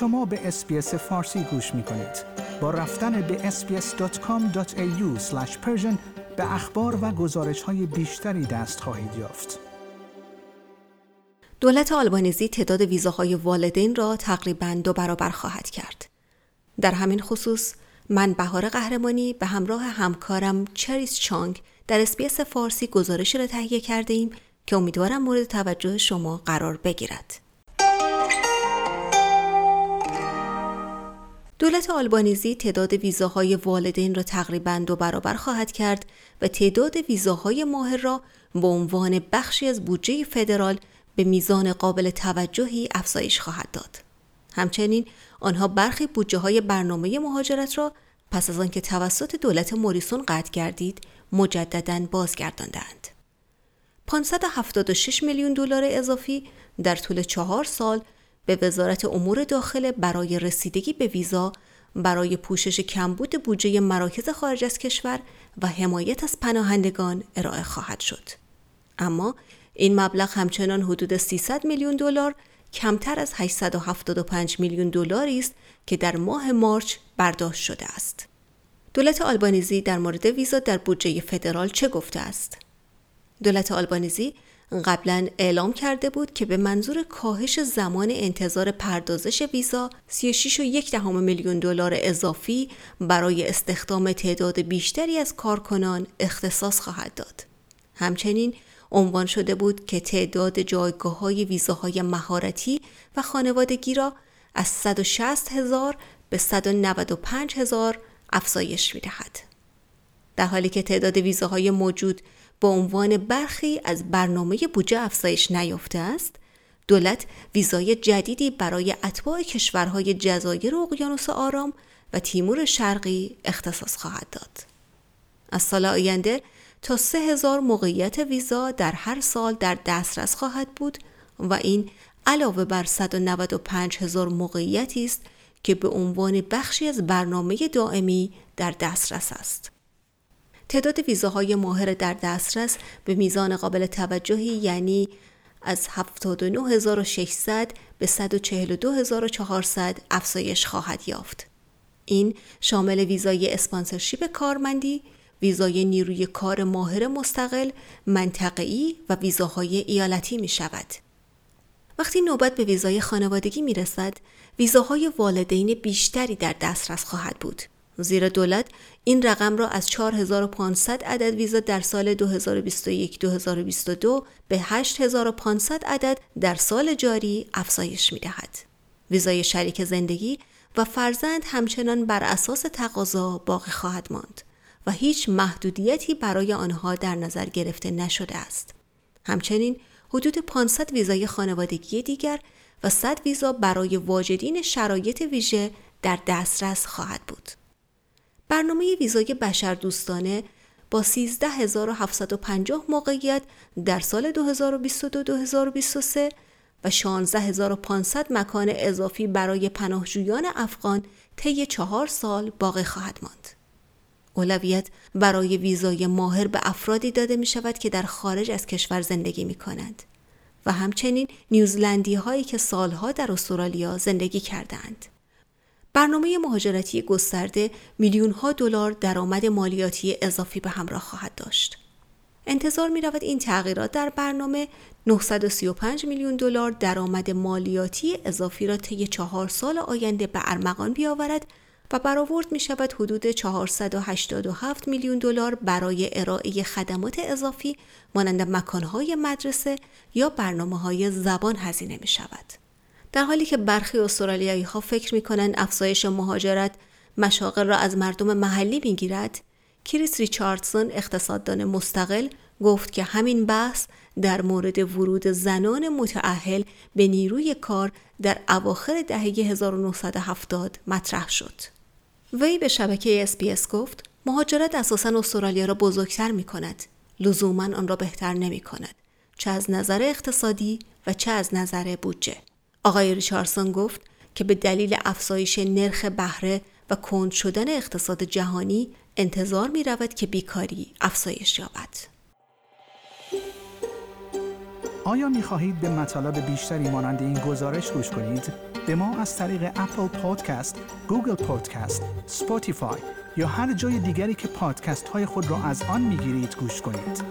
شما به SBS فارسی گوش می کنید. با رفتن به sbs.com.au به اخبار و گزارش های بیشتری دست خواهید یافت. دولت آلبانیزی تعداد ویزاهای والدین را تقریبا دو برابر خواهد کرد. در همین خصوص من بهار قهرمانی به همراه همکارم چریس چانگ در SBS فارسی گزارش را تهیه کرده ایم که امیدوارم مورد توجه شما قرار بگیرد. دولت آلبانیزی تعداد ویزاهای والدین را تقریبا دو برابر خواهد کرد و تعداد ویزاهای ماهر را به عنوان بخشی از بودجه فدرال به میزان قابل توجهی افزایش خواهد داد. همچنین آنها برخی بودجه های برنامه مهاجرت را پس از آنکه توسط دولت موریسون قطع گردید مجددا بازگرداندند. 576 میلیون دلار اضافی در طول چهار سال به وزارت امور داخل برای رسیدگی به ویزا برای پوشش کمبود بودجه مراکز خارج از کشور و حمایت از پناهندگان ارائه خواهد شد. اما این مبلغ همچنان حدود 300 میلیون دلار کمتر از 875 میلیون دلاری است که در ماه مارچ برداشت شده است. دولت آلبانیزی در مورد ویزا در بودجه فدرال چه گفته است؟ دولت آلبانیزی قبلا اعلام کرده بود که به منظور کاهش زمان انتظار پردازش ویزا 36.1 میلیون دلار اضافی برای استخدام تعداد بیشتری از کارکنان اختصاص خواهد داد. همچنین عنوان شده بود که تعداد جایگاه های ویزاهای مهارتی و خانوادگی را از 160 هزار به 195 هزار افزایش می دهد. در حالی که تعداد ویزاهای موجود به عنوان برخی از برنامه بودجه افزایش نیافته است، دولت ویزای جدیدی برای اتباع کشورهای جزایر اقیانوس آرام و تیمور شرقی اختصاص خواهد داد. از سال آینده تا سه هزار موقعیت ویزا در هر سال در دسترس خواهد بود و این علاوه بر 195 هزار موقعیتی است که به عنوان بخشی از برنامه دائمی در دسترس است. تعداد ویزاهای ماهر در دسترس به میزان قابل توجهی یعنی از 79600 به 142400 افزایش خواهد یافت. این شامل ویزای اسپانسرشیپ کارمندی، ویزای نیروی کار ماهر مستقل، منطقه‌ای و ویزاهای ایالتی می شود. وقتی نوبت به ویزای خانوادگی می رسد، ویزاهای والدین بیشتری در دسترس خواهد بود. زیرا دولت این رقم را از 4500 عدد ویزا در سال 2021-2022 به 8500 عدد در سال جاری افزایش می دهد. ویزای شریک زندگی و فرزند همچنان بر اساس تقاضا باقی خواهد ماند و هیچ محدودیتی برای آنها در نظر گرفته نشده است. همچنین حدود 500 ویزای خانوادگی دیگر و 100 ویزا برای واجدین شرایط ویژه در دسترس خواهد بود. برنامه ویزای بشردوستانه با 13750 موقعیت در سال 2022-2023 و 16500 مکان اضافی برای پناهجویان افغان طی چهار سال باقی خواهد ماند. اولویت برای ویزای ماهر به افرادی داده می شود که در خارج از کشور زندگی می کنند و همچنین نیوزلندی هایی که سالها در استرالیا زندگی کردند. برنامه مهاجرتی گسترده میلیون ها دلار درآمد مالیاتی اضافی به همراه خواهد داشت. انتظار می رود این تغییرات در برنامه 935 میلیون دلار درآمد مالیاتی اضافی را طی چهار سال آینده به ارمغان بیاورد و برآورد می شود حدود 487 میلیون دلار برای ارائه خدمات اضافی مانند مکانهای مدرسه یا برنامه های زبان هزینه می شود. در حالی که برخی استرالیایی ها فکر می کنند افزایش مهاجرت مشاغل را از مردم محلی می گیرد، کریس ریچاردسون اقتصاددان مستقل گفت که همین بحث در مورد ورود زنان متعهل به نیروی کار در اواخر دهه 1970 مطرح شد. وی به شبکه اسپیس گفت مهاجرت اساسا استرالیا را بزرگتر می کند. لزوما آن را بهتر نمی کند. چه از نظر اقتصادی و چه از نظر بودجه. آقای ریچاردسون گفت که به دلیل افزایش نرخ بهره و کند شدن اقتصاد جهانی انتظار می رود که بیکاری افزایش یابد. آیا می خواهید به مطالب بیشتری مانند این گزارش گوش کنید؟ به ما از طریق Apple Podcast، Google Podcast، Spotify یا هر جای دیگری که پادکست های خود را از آن می گیرید گوش کنید.